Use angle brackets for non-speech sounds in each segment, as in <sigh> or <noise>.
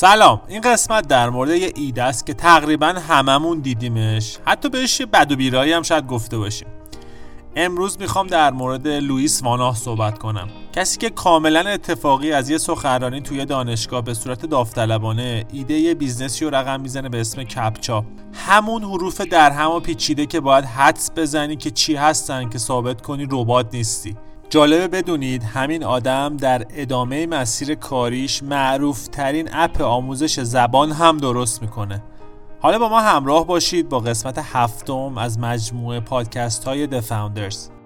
سلام این قسمت در مورد یه ایده است که تقریبا هممون دیدیمش. حتی بهش بد و بیراهی هم شاید گفته باشیم. امروز می‌خوام در مورد لوئیس وان آن صحبت کنم. کسی که کاملا اتفاقی از یه سخنرانی توی دانشگاه به صورت داوطلبانه ایده یه business ی رو رقم می‌زنه به اسم Captcha. همون حروف در هم و پیچیده که باید حدس بزنی که چی هستن که ثابت کنی ربات نیستی. جالبه بدونید همین آدم در ادامه مسیر کاریش معروف ترین app آموزش زبان هم درست می‌کنه. حالا با ما همراه باشید با قسمت هفتم از مجموعه پادکست های The Founders.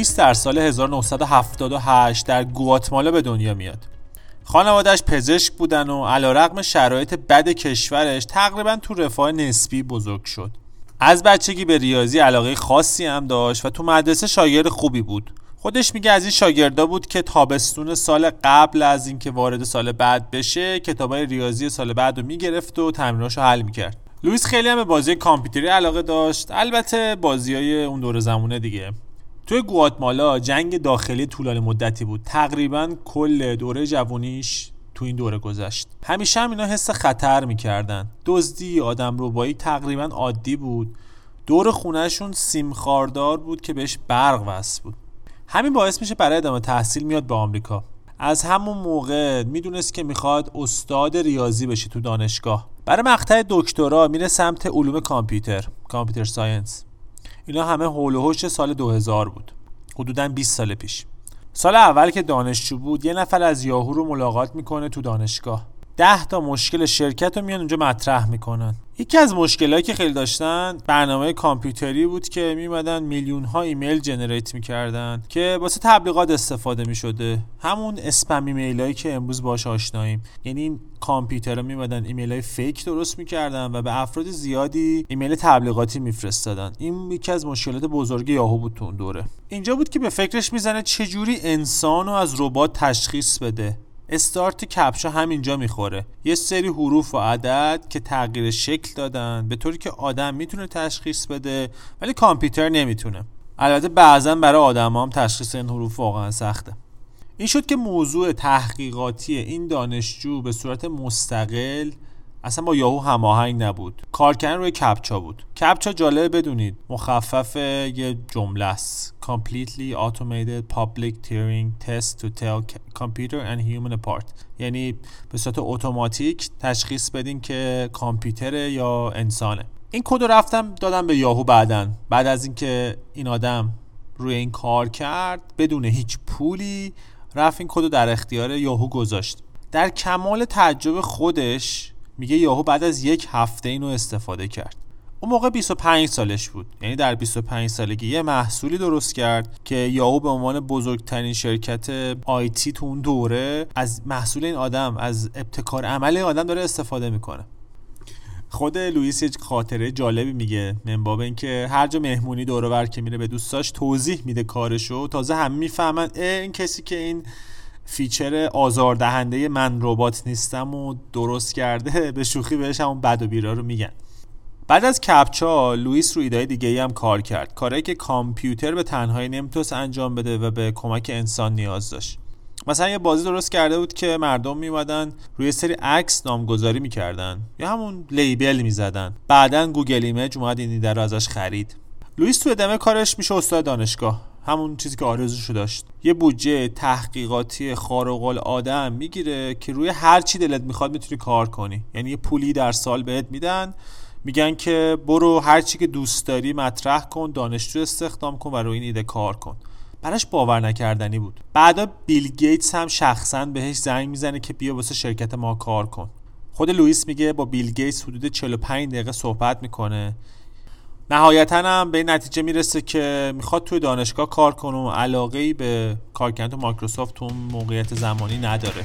لوئیس در سال 1978 در گواتمالا به دنیا میاد. خانوادهش پزشک بودن و علیرغم شرایط بد کشورش تقریبا تو رفاه نسبی بزرگ شد. از بچگی به ریاضی علاقه خاصی هم داشت و تو مدرسه شاگرد خوبی بود. خودش میگه از این شاگردا بود که تابستون سال قبل از اینکه وارد سال بعد بشه کتابای ریاضی سال بعد رو می‌گرفت و تمریناشو حل می‌کرد. لوئیس خیلی هم به بازی کامپیوتری علاقه داشت البته بازی های اون دور زمونه دیگه توی گواتمالا جنگ داخلی طولانی مدتی بود. تقریبا کل دوره جوونیش تو این دوره گذشت. همیشه هم اینا حس خطر می‌کردن. دزدی آدم روبایی تقریبا عادی بود. دور خونهشون سیم خاردار بود که بهش برق وصل بود. همین باعث میشه برای ادامه تحصیل میاد به آمریکا. از همون موقع می‌دونست که می‌خواد استاد ریاضی بشه تو دانشگاه. برای مقطع دکترا میره سمت علوم کامپیوتر کامپیوتر ساینس. اینا همه حول و حوش سال 2000 بود. حدودا 20 سال پیش. سال اول که دانشجو بود یه نفر از یاهو رو ملاقات می‌کنه تو دانشگاه. ده تا مشکل شرکت رو میان اونجا مطرح می‌کنن. یکی از مشکلایی که خیلی داشتن برنامه کامپیوتری بود که میمدن میلیون ها ایمیل generate می‌کردن که واسه تبلیغات استفاده می‌شده. همون اسپم ایمیل هایی که امروز باش آشناییم. یعنی این کامپیوتر میمدن ایمیل های fake درست می‌کردن و به افراد زیادی ایمیل تبلیغاتی میفرستادن. این یکی از مشکلات بزرگ یاهو بود تو اون دوره. اینجا بود که به فکرش می‌زنه چجوری انسان رو از ربات تشخیص بده. استارت کپشا همینجا می‌خوره. یه سری حروف و عدد که تغییر شکل دادن به طوری که آدم می‌تونه تشخیص بده ولی کامپیوتر نمی‌تونه. البته بعضا برای آدم هم تشخیص این حروف واقعا سخته. این شد که موضوع تحقیقاتی این دانشجو به صورت مستقل اصلا با یاهو هماهنگ نبود. کار کردن روی کپچا بود. کپچا جالبه بدونید مخفف یه جمله است. Completely automated public Turing test to tell computer and human apart. یعنی به صورت اتوماتیک تشخیص بدین که کامپیوتر یا انسانه. این کد رو رفتم دادم به یاهو بعدن بعد از اینکه این آدم روی این کار کرد بدون هیچ پولی رفت این کد رو در اختیار یاهو گذاشت. در کمال تعجب خودش میگه یاهو بعد از یک هفته اینو استفاده کرد. اون موقع 25 سالش بود. یعنی در 25 سالگی یه محصولی درست کرد که یاهو به عنوان بزرگترین شرکت IT تو اون دوره از محصول این آدم از ابتکار عمل این آدم داره استفاده می‌کنه. خود لوئیس یه خاطره جالبی میگه من باب اینکه هر جا مهمونی دور که میره به دوستاش توضیح میده کارشو تازه هم می‌فهمن این کسی که این feature آزاردهنده من ربات نیستم و درست کرده <laughs> به شوخی بهش همون بد و بیراه رو میگن. بعد از کپچا لوئیس رو ایده دیگه هم کار کرد. کاری که کامپیوتر به تنهایی نمی‌تونست انجام بده و به کمک انسان نیاز داشت. مثلا یه بازی درست کرده بود که مردم میومدن رو یه سری عکس نامگذاری می‌کردن یا همون label می‌زدن. بعدا Google Image اومد این ایده رو ازش خرید. لوئیس تو ادامه کارش میشه استاد دانشگاه. همون چیزی که آرزوشو داشت. یه بودجه تحقیقاتی خارق العاده می‌گیره که روی هر چی دلت می‌خواد می‌تونی کار کنی. یعنی یه پولی در سال بهت میدن میگن که برو هر چی که دوست داری مطرح کن دانشجو استخدام کن و روی این ایده کار کن. براش باور نکردنی بود. بعدا بیل گیتس هم شخصا بهش زنگ می‌زنه که بیا واسه شرکت ما کار کن. خود لوئیس میگه با بیل گیتس حدود 45 دقیقه صحبت می‌کنه. نهایتا هم به این نتیجه می‌رسه که می‌خواد توی دانشگاه کار کنه و علاقه ای به کار کردن تو مایکروسافت تو موقعیت زمانی نداره.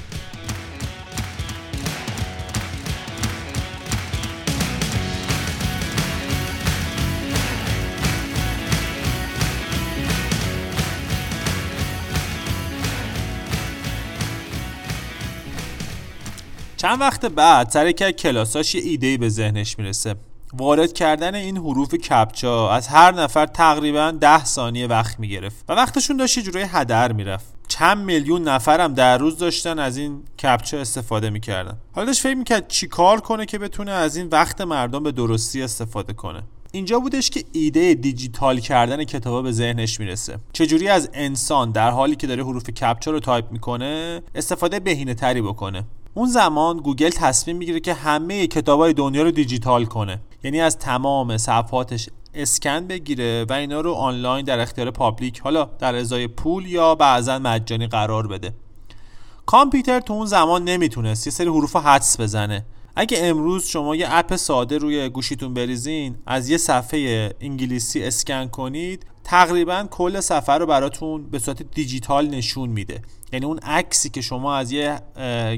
چند وقت بعد سر یکی کلاساش یه ایده‌ای به ذهنش می‌رسه. وارد کردن این حروف کپچا از هر نفر تقریبا ده ثانیه وقت می‌گرفت و وقتشون داشت یه جورایی هدر می‌رفت. چند میلیون نفرم در روز داشتن از این کپچا استفاده می‌کردن. حالا داشت فکر می‌کرد چی کار کنه که بتونه از این وقت مردم به درستی استفاده کنه. اینجا بودش که ایده دیجیتال کردن کتابا به ذهنش می‌رسه. چجوری از انسان در حالی که داره حروف کپچا رو تایپ می‌کنه استفاده بهینه تری بکنه. اون زمان گوگل تصمیم می‌گیره که همه کتابای دنیا رو دیجیتال کنه. یعنی از تمام صفحاتش اسکن بگیره و اینا رو آنلاین در اختیار public حالا در ازای پول یا بعضا مجانی قرار بده. کامپیوتر تو اون زمان نمی‌تونست. یه سری حروف حدس بزنه. اگه امروز شما یه اپ ساده روی گوشیتون بریزین از یه صفحه انگلیسی اسکن کنید تقریبا کل صفحه رو براتون به صورت دیجیتال نشون میده. یعنی اون عکسی که شما از یه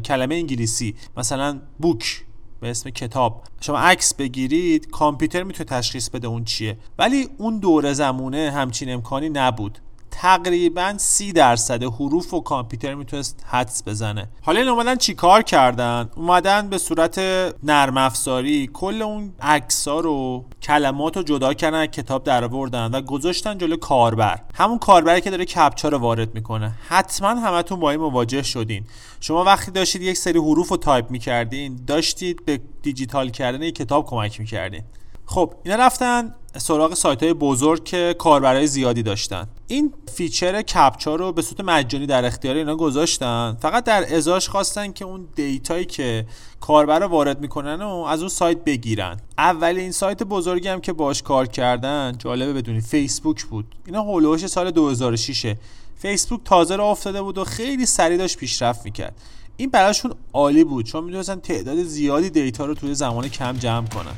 کلمه انگلیسی مثلا بوک به اسم کتاب. شما عکس بگیرید کامپیوتر می‌تونه تشخیص بده اون چیه. ولی اون دوره زمونه همچین امکانی نبود. تقریبا سی درصد حروف و کامپیوتر می‌تونست حدس بزنه. حالا این اومدن چیکار کردن؟ اومدن به صورت نرم افزاری کل اون عکس‌ها رو کلمات رو جدا کردن کتاب در آوردن و گذاشتن جلو کاربر. همون کاربری که داره کپچا رو وارد می‌کنه. حتما همتون با این مواجه شدین. شما وقتی داشتید یک سری حروف رو تایپ می‌کردین داشتید به دیجیتال کردن یک کتاب کمک می‌کردین. خب اینا رفتن سراغ سایت های بزرگ که کاربرای زیادی داشتن. این feature کپچا رو به صورت مجانی در اختیار اینا گذاشتن. فقط در ازاش خواستن که اون data یی که کاربر وارد می‌کنن و از اون سایت بگیرن. اولین سایت بزرگی هم که باش کار کردن جالبه بدونید فیسبوک بود. اینا حول و حوش سال 2006 فیسبوک تازه را افتاده بود و خیلی سریع داشت پیشرفت می‌کرد. این براشون عالی بود چون می‌تونستن تعداد زیادی دیتا رو توی زمان کم جمع کنن.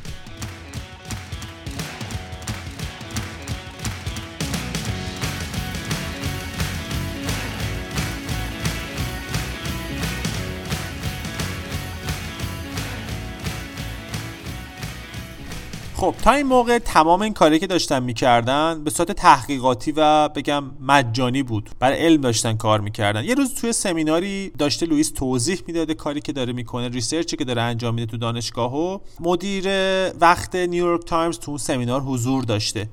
خب تا این موقع تمام این کاری که داشتن می‌کردن به صورت تحقیقاتی و بگم مجانی بود. برای علم داشتن کار می‌کردن. یه روز توی سمیناری داشته لوئیس توضیح می‌داده کاری که داره می‌کنه ریسرچی که داره انجام میده تو دانشگاه و مدیر وقت نیویورک تایمز تو اون سمینار حضور داشته.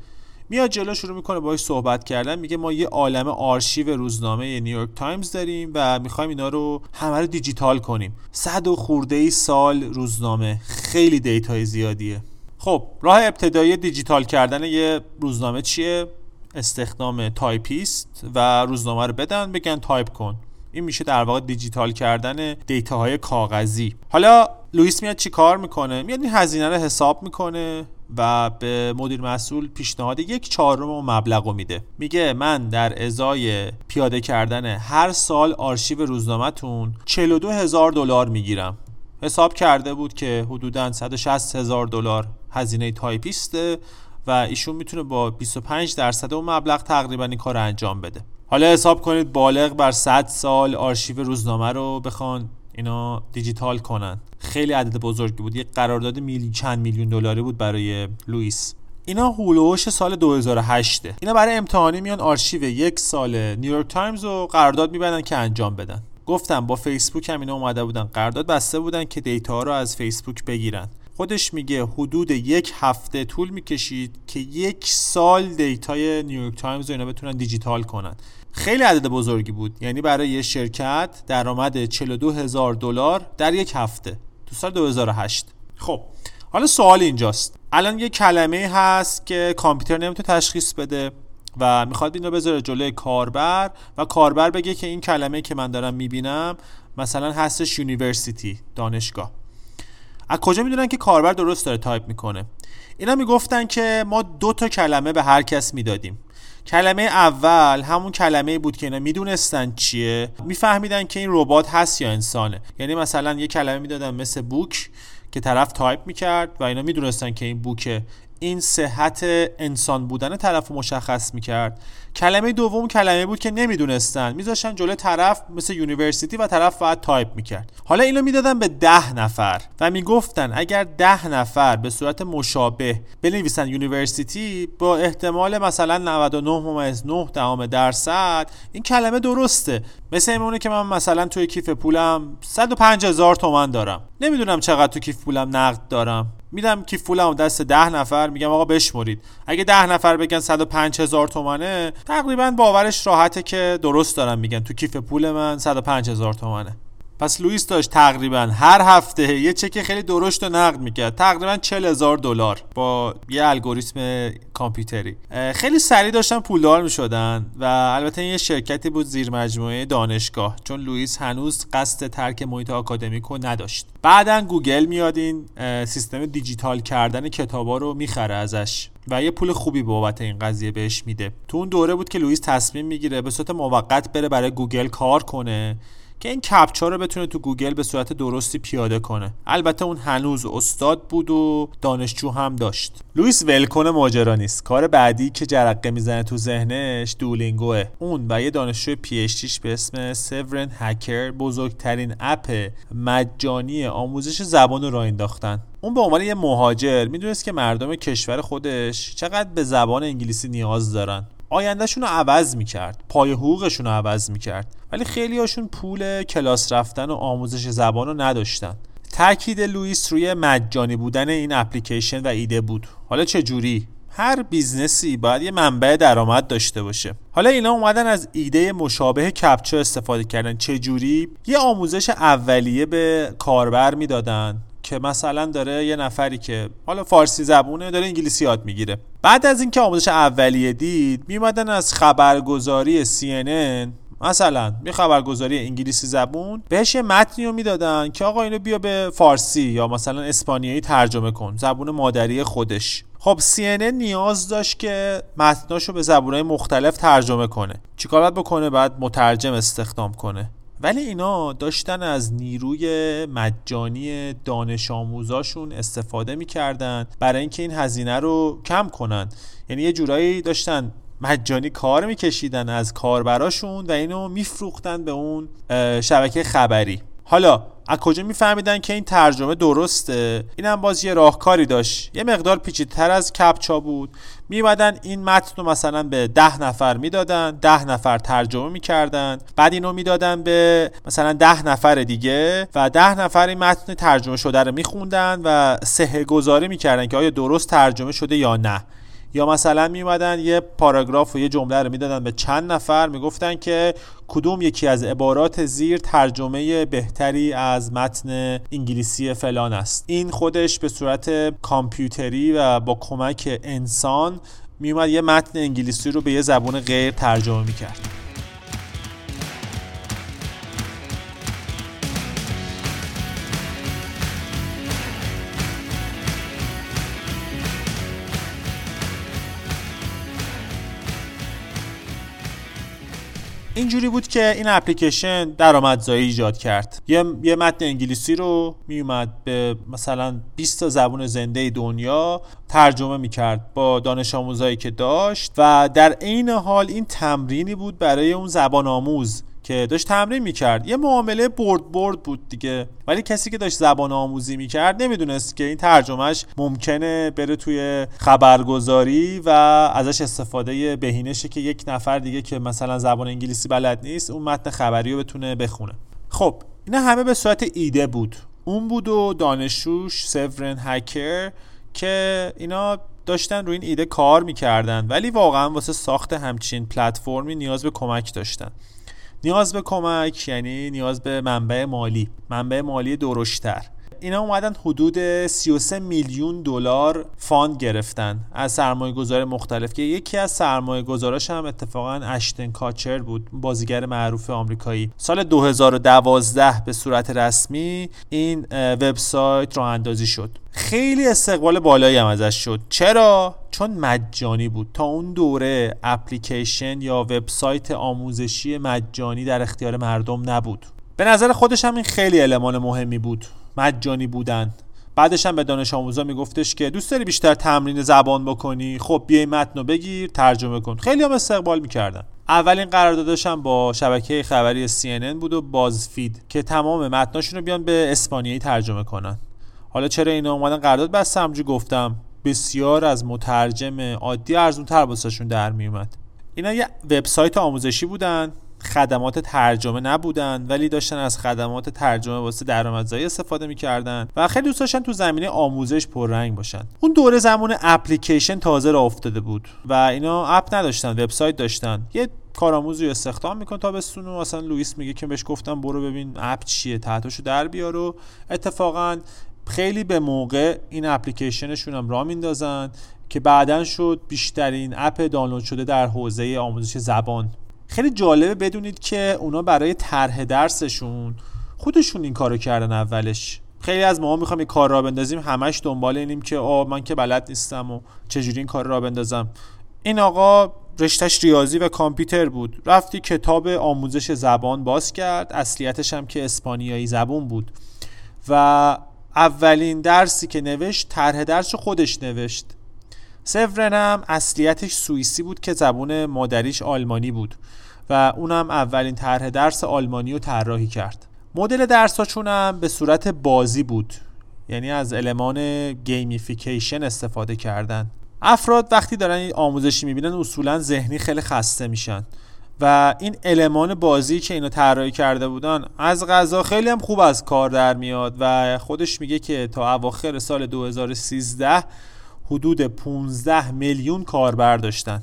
میاد جلو شروع می‌کنه باهاش صحبت کردن میگه ما یه عالم آرشیو روزنامه نیویورک تایمز داریم و می‌خوایم اینا رو همه رو دیجیتال کنیم. صد و خورده ای سال روزنامه. خیلی data ی زیادیه. خب راه ابتدایی دیجیتال کردن یه روزنامه چیه؟ استخدام تایپیست و روزنامه رو بدن بگن تایپ کن. این میشه در واقع دیجیتال کردن data های کاغذی. حالا لوئیس میاد چی کار می‌کنه؟ میاد این هزینه رو حساب می‌کنه و به مدیر مسئول پیشنهاد یک چهارم مبلغ میده. میگه من در ازای پیاده کردن هر سال آرشیو روزنامه‌تون 42 هزار دلار می‌گیرم. حساب کرده بود که حدودا 160 هزار دلار هزینه تایپیسته و ایشون می‌تونه با 25 درصد اون مبلغ تقریبا این کار انجام بده. حالا حساب کنید بالغ بر 100 سال آرشیو روزنامه رو بخوان اینا دیجیتال کنن. خیلی عدد بزرگی بود. یه قرارداد میلی چند میلیون دلاری بود برای لوئیس. اینا حول و حوش سال 2008 اینا برای امتحانی میان آرشیو یک سال نیویورک تایمز رو قرارداد میبندن که انجام بدن. گفتم با فیسبوک هم اینا اومده بودن. قرارداد بسته بودن که data رو از فیسبوک بگیرن. خودش میگه حدود یک هفته طول می‌کشید که یک سال data ی نیویورک تایمز رو اینا بتونن دیجیتال کنن. خیلی عدد بزرگی بود. یعنی برای یه شرکت درآمد 42 هزار دلار در یک هفته. تو سال 2008 خب حالا سوال اینجاست. الان یه کلمه هست که کامپیوتر نمی‌تونه تشخیص بده. و می‌خواد این بذاره جلوی کاربر و کاربر بگه که این کلمه که من دارم می‌بینم مثلا هستش university دانشگاه. از کجا می‌دونن که کاربر درست داره تایپ می‌کنه؟ اینا می‌گفتن که ما دو تا کلمه به هر کس می‌دادیم. کلمه اول همون کلمه بود که اینا می‌دونستن چیه. میفهمیدن که این ربات هست یا انسانه. یعنی مثلا یه کلمه می‌دادن مثل book که طرف تایپ می‌کرد و اینا می‌دونستن که این book ه این صحت انسان بودن طرف رو مشخص می‌کرد. کلمه دوم کلمه بود که نمی‌دونستن. میذاشتن جلو طرف مثل university و طرف باید تایپ می‌کرد. حالا اینو می‌دادن به ده نفر و می‌گفتن اگر ده نفر به صورت مشابه بنویسن university با احتمال مثلا 99 ممیز 9 دهم درصد این کلمه درسته. مثل اینه که من مثلا توی کیف پولم 105 هزار تومن دارم. نمی‌دونم چقدر تو کیف پولم نقد دارم. میدم کیف پولم دست ده نفر میگم آقا بشمرید. اگه ده نفر بگن 105 هزار تومنه تقریبا باورش راحته که درست دارم میگن. تو کیف پول من 105 هزار تومنه. پس لوئیس داشت تقریبا هر هفته یه چک خیلی درشت و نقد می‌کرد. تقریبا 40 هزار دلار با یه الگوریتم کامپیوتری. خیلی سریع داشتن پولدار می‌شدن و البته یه شرکتی بود زیر مجموعه دانشگاه چون لوئیس هنوز قصد ترک محیط آکادمیکو نداشت. بعدا گوگل میاد این سیستم دیجیتال کردن کتابا رو می‌خره ازش و یه پول خوبی بابت این قضیه بهش میده. تو اون دوره بود که لوئیس تصمیم می‌گیره به صورت موقت بره برای گوگل کار کنه. که این کپچا رو بتونه تو گوگل به صورت درستی پیاده کنه. البته اون هنوز استاد بود و دانشجو هم داشت. لوئیس ولکن ماجرا نیست کار بعدی که جرقه می‌زنه تو ذهنش دولینگوه. اون و یه دانشجو PhD به اسم سیورن هکر بزرگترین اپ مجانی آموزش زبان رو راه انداختن. اون به عنوان یه مهاجر می‌دونست که مردم کشور خودش چقدر به زبان انگلیسی نیاز دارن. آیندهشون رو عوض می‌کرد پایه حقوقشون رو عوض می‌کرد. ولی خیلی هاشون پول کلاس رفتن و آموزش زبان رو نداشتن. تاکید لوئیس روی مجانی بودن این اپلیکیشن و ایده بود. حالا چه جوری؟ هر business ی باید یه منبع درآمد داشته باشه. حالا اینا اومدن از ایده مشابه کپچا استفاده کردن. چه جوری؟ یه آموزش اولیه به کاربر می‌دادن. که مثلا داره یه نفری که حالا فارسی زبونه داره انگلیسی یاد می‌گیره. بعد از اینکه آموزش اولیه دید میومدن از خبرگزاری CNN مثلا یه خبرگزاری انگلیسی زبون بهش یه متنی رو می‌دادن که آقا اینو بیا به فارسی یا مثلا اسپانیایی ترجمه کن زبون مادری خودش. خب CNN نیاز داشت که متناشو به زبونهای مختلف ترجمه کنه. چیکار باید بکنه؟ بعد مترجم استخدام کنه. ولی اینا داشتن از نیروی مجانی دانش آموزاشون استفاده می‌کردن برای اینکه این هزینه رو کم کنن. یعنی یه جورایی داشتن مجانی کار میکشیدن از کاربراشون و اینو میفروختن به اون شبکه خبری. حالا از کجا میفهمیدن که این ترجمه درسته؟ اینم باز یه راهکاری داشت. یه مقدار پیچیدتر از کپچا بود. میمدن این متن رو مثلا به ده نفر می‌دادن ده نفر ترجمه می‌کردن. بعد اینو می‌دادن به مثلا ده نفر دیگه و ده نفر این متن ترجمه شده رو میخوندن و سه گذاری می‌کردن که آیا درست ترجمه شده یا نه. یا مثلا میومدن یه پاراگراف و یه جمله رو می‌دادن به چند نفر می‌گفتن که کدوم یکی از عبارات زیر ترجمه بهتری از متن انگلیسی فلان است. این خودش به صورت کامپیوتری و با کمک انسان میومد یه متن انگلیسی رو به یه زبون غیر ترجمه می‌کرد. اینجوری بود که این اپلیکیشن درآمدزایی ایجاد کرد. یه, یه متن انگلیسی رو میومد به مثلا 20 تا زبون زنده دنیا ترجمه می‌کرد با دانش آموزایی که داشت و در عین حال این تمرینی بود برای اون زبان آموز که داشت تمرین می‌کرد. یه معامله برد برد بود دیگه. ولی کسی که داشت زبان آموزی می‌کرد نمی‌دونست که این ترجمهش ممکنه بره توی خبرگزاری و ازش استفاده بهینشه که یک نفر دیگه که مثلا زبان انگلیسی بلد نیست اون متن خبری رو بتونه بخونه. خب اینا همه به صورت ایده بود. اون بود و دانشجوش سیورن هکر که اینا داشتن روی این ایده کار می‌کردن. ولی واقعا واسه ساخت همچین پلتفرمی نیاز به کمک داشتن. نیاز به کمک یعنی نیاز به منبع مالی. منبع مالی درشت تر اینا اومدن حدود 33 میلیون دلار fund گرفتن از سرمایه گذار مختلف که یکی از سرمایه گذاراش هم اتفاقا اشتون کاچر بود بازیگر معروف آمریکایی. سال 2012 به صورت رسمی این وبسایت راه اندازی شد. خیلی استقبال بالایی هم ازش شد. چرا؟ چون مجانی بود. تا اون دوره اپلیکیشن یا وبسایت آموزشی مجانی در اختیار مردم نبود. به نظر خودش هم این خیلی المان مهمی بود. مجانی بودن. بعدش هم به دانش آموزا میگفتش که دوست داری بیشتر تمرین زبان بکنی؟ خب بیای متن بگیر ترجمه کن. خیلی هم استقبال می‌کردن. اولین قراردادش هم با شبکه خبری CNN بود و بازفید که تمام متناشون رو بیان به اسپانیایی ترجمه کنن. حالا چرا اینا اومدن قرارداد بستم؟ همونجوری گفتم. بسیار از مترجم عادی ارزون تر واسهشون در میومد اینا یه وبسایت آموزشی بودن خدمات ترجمه نبودن ولی داشتن از خدمات ترجمه واسه درآمدزایی استفاده می‌کردن و خیلی دوست داشتن تو زمینه آموزش پررنگ باشن. اون دوره زمان اپلیکیشن تازه را افتاده بود و اینا اپ نداشتن وبسایت داشتن. یه کارآموزی استخدام میکن تا بستون و اصلا لوئیس میگه که بهش گفتم برو ببین اپ چیه تحتشو در بیار و اتفاقا خیلی به موقع این اپلیکیشنشون هم را میندازن که بعدا شد بیشترین اپ دانلود شده در حوزه آموزش زبان. خیلی جالبه بدونید که اونا برای طرح درسشون خودشون این کارو کردن اولش. خیلی از ما می‌خوام یه کار را بندازیم همش دنبال اینیم که آه من که بلد نیستم و چجوری این کار را بندازم. این آقا رشتش ریاضی و کامپیوتر بود. رفتی کتاب آموزش زبان باز کرد اصلیتش هم که اسپانیایی زبون بود. و اولین درسی که نوشت طرح درس خودش نوشت. سیورن هم اصلیتش سوئیسی بود که زبون مادریش آلمانی بود و اونم اولین طرح درس آلمانی رو طراحی کرد. مدل درساشون هم به صورت بازی بود یعنی از المان gamification استفاده کردن. افراد وقتی دارن این آموزشو می‌بینن اصولا ذهنی خیلی خسته میشن. و این المان بازی که اینو طراحی کرده بودن از قضا خیلی هم خوب از کار در میاد و خودش میگه که تا اواخر سال 2013 حدود 15 میلیون کاربر داشتن.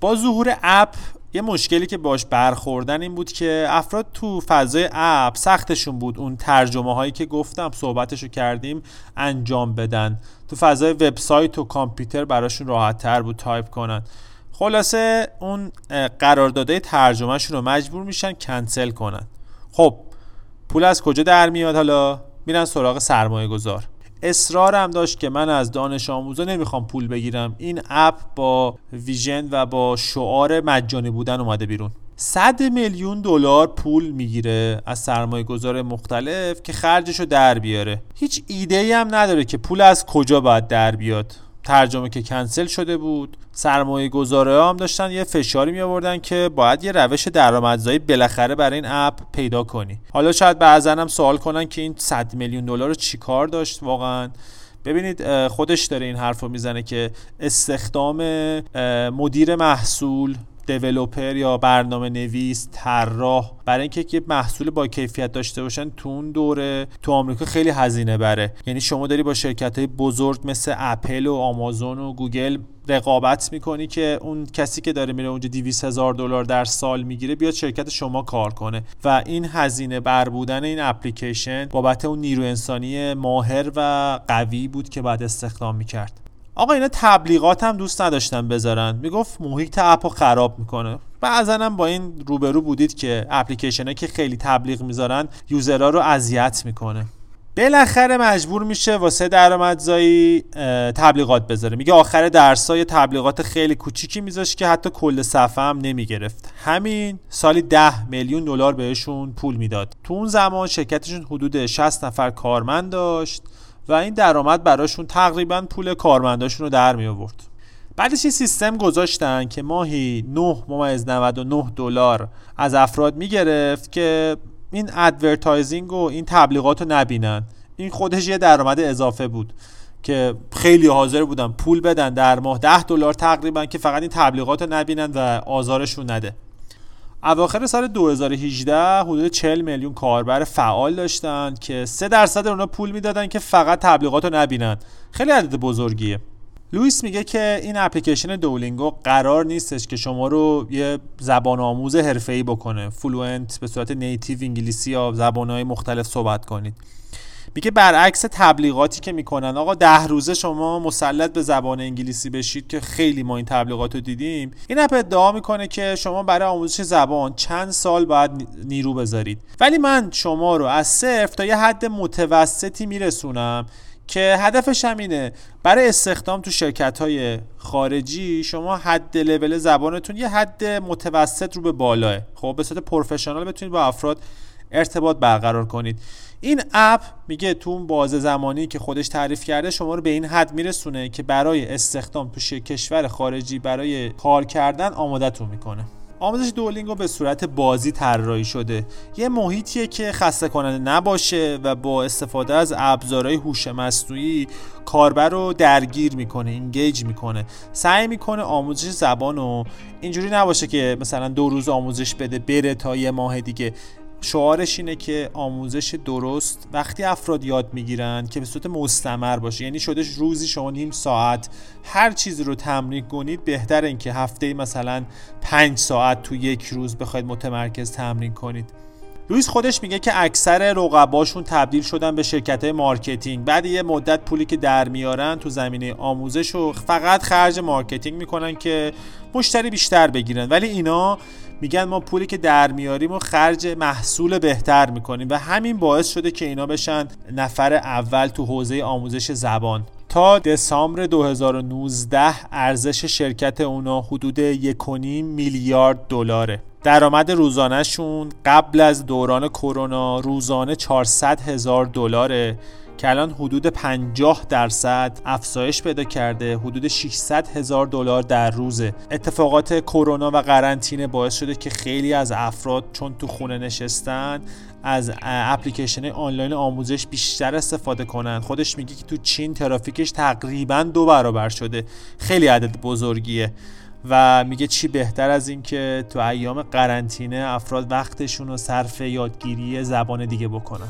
با ظهور اپ یه مشکلی که باش برخوردن این بود که افراد تو فضای اپ سختشون بود اون ترجمه هایی که گفتم صحبتشو کردیم انجام بدن. تو فضای وبسایت و کامپیوتر براشون راحت تر بود تایپ کنن. خلاصه اون قراردادهای ترجمهشون رو مجبور میشن کنسل کنن. خب پول از کجا در میاد حالا؟ میرن سراغ سرمایه گذار اصرارم داشت که من از دانش آموزا نمی‌خوام پول بگیرم. این اپ با ویژن و با شعار مجانی بودن اومده بیرون. 100 میلیون دلار پول می‌گیره از سرمایه گذار مختلف که خرجشو در بیاره. هیچ ایده ای هم نداره که پول از کجا باید در بیاد. ترجمه که کنسل شده بود. سرمایه گذاره هم داشتن یه فشاری می آوردن که باید یه روش درآمدزایی بالاخره برای این اپ پیدا کنی. حالا شاید بعضا هم سوال کنن که این 100 میلیون دلار رو چیکار داشت واقعا؟ ببینید خودش داره این حرف رو می‌زنه که استخدام مدیر محصول developer یا برنامه نویس طراح برای اینکه یه محصول با کیفیت داشته باشن تو اون دوره تو آمریکا خیلی هزینه بره. یعنی شما داری با شرکت های بزرگ مثل اپل و آمازون و گوگل رقابت می‌کنی که اون کسی که داره میره اونجا 200 هزار دلار در سال می‌گیره بیاد شرکت شما کار کنه. و این هزینه بر بودن این اپلیکیشن بابت اون نیرو انسانی ماهر و قوی بود که باید استخدام می‌کرد. آقا اینا تبلیغات هم دوست نداشتن بذارن. می‌گفت محیط اپو خراب می‌کنه. بعضا هم با این روبرو بودید که اپلیکیشن که خیلی تبلیغ می‌ذارن یوزرها رو اذیت می‌کنه. بالاخره مجبور میشه واسه درآمدزایی تبلیغات بذاره. میگه آخر درس یه تبلیغات خیلی کوچیکی میذاشت که حتی کل صفحه هم نمی‌گرفت. همین سالی 10 میلیون دلار بهشون پول می‌داد. تو اون زمان شرکتشون حدود 60 نفر کارمند داشت. و این درآمد براشون تقریبا پول کارمنداشون رو در می آورد بعدش یه سیستم گذاشتن که ماهی 9 ممیز 99 دلار از افراد می‌گرفت که این advertising و این تبلیغات رو نبینن. این خودش یه درآمد اضافه بود که خیلی حاضر بودن پول بدن در ماه 10 دلار تقریبا که فقط این تبلیغات رو نبینن و آزارشون نده. اواخر سال 2018 حدود 40 میلیون کاربر فعال داشتن که 3 درصد اونا پول می‌دادن که فقط تبلیغات رو نبینن. خیلی عدد بزرگیه. لوئیس میگه که این اپلیکیشن دولینگو قرار نیستش که شما رو یه زبان آموز حرفه‌ای بکنه. fluent به صورت native انگلیسی یا زبانهای مختلف صحبت کنید. میگه برعکس تبلیغاتی که می‌کنن. آقا ده روزه شما مسلط به زبان انگلیسی بشید که خیلی ما این تبلیغات رو دیدیم. این اپ ادعا می‌کنه که شما برای آموزش زبان چند سال باید نیرو بذارید. ولی من شما رو از صفر تا یه حد متوسطی میرسونم که هدفش هم اینه برای استخدام تو شرکت های خارجی شما حد لول زبانتون یه حد متوسط رو به بالاه. خب به صورت پروفشنال بتونید با افراد ارتباط برقرار کنید. این اپ میگه تو اون بازه زمانی که خودش تعریف کرده شما رو به این حد میرسونه که برای استخدام تو کشور خارجی برای کار کردن آمادتون می‌کنه. آموزش دولینگو به صورت بازی طراحی شده. یه محیطیه که خسته کننده نباشه و با استفاده از ابزارهای هوش مصنوعی کاربر رو درگیر می‌کنه اینگیج می‌کنه. سعی می‌کنه آموزش زبان رو اینجوری نباشه که مثلا دو روز آموزش بده بره تا یه ماه دیگه. شعارش اینه که آموزش درست وقتی افراد یاد می‌گیرن که به صورت مستمر باشه یعنی شدش روزی شما نیم ساعت هر چیزی رو تمرین کنید بهتر اینکه هفته مثلا پنج ساعت تو یک روز بخواید متمرکز تمرین کنید. لوئیس خودش میگه که اکثر رقباشون تبدیل شدن به شرکت marketing. بعد یه مدت پولی که در میارن تو زمینه آموزش و فقط خرج marketing می‌کنن که مشتری بیشتر بگیرن. ولی اینا میگن ما پولی که در میاریم و خرج محصول بهتر می‌کنیم و همین باعث شده که اینا بشن نفر اول تو حوزه آموزش زبان. تا دسامبر 2019 ارزش شرکت اونا حدود 1.5 میلیارد دلاره. درآمد روزانهشون قبل از دوران کرونا روزانه 400 هزار دلاره. که الان حدود 50 درصد افزایش پیدا کرده حدود 600 هزار دلار در روزه. اتفاقات کرونا و قرنطینه باعث شده که خیلی از افراد چون تو خونه نشستن از اپلیکیشن آنلاین آموزش بیشتر استفاده کنن. خودش میگه که تو چین ترافیکش تقریبا دو برابر شده. خیلی عدد بزرگیه. و میگه چی بهتر از این که تو ایام قرنطینه افراد وقتشون رو صرف یادگیری زبان دیگه بکنن.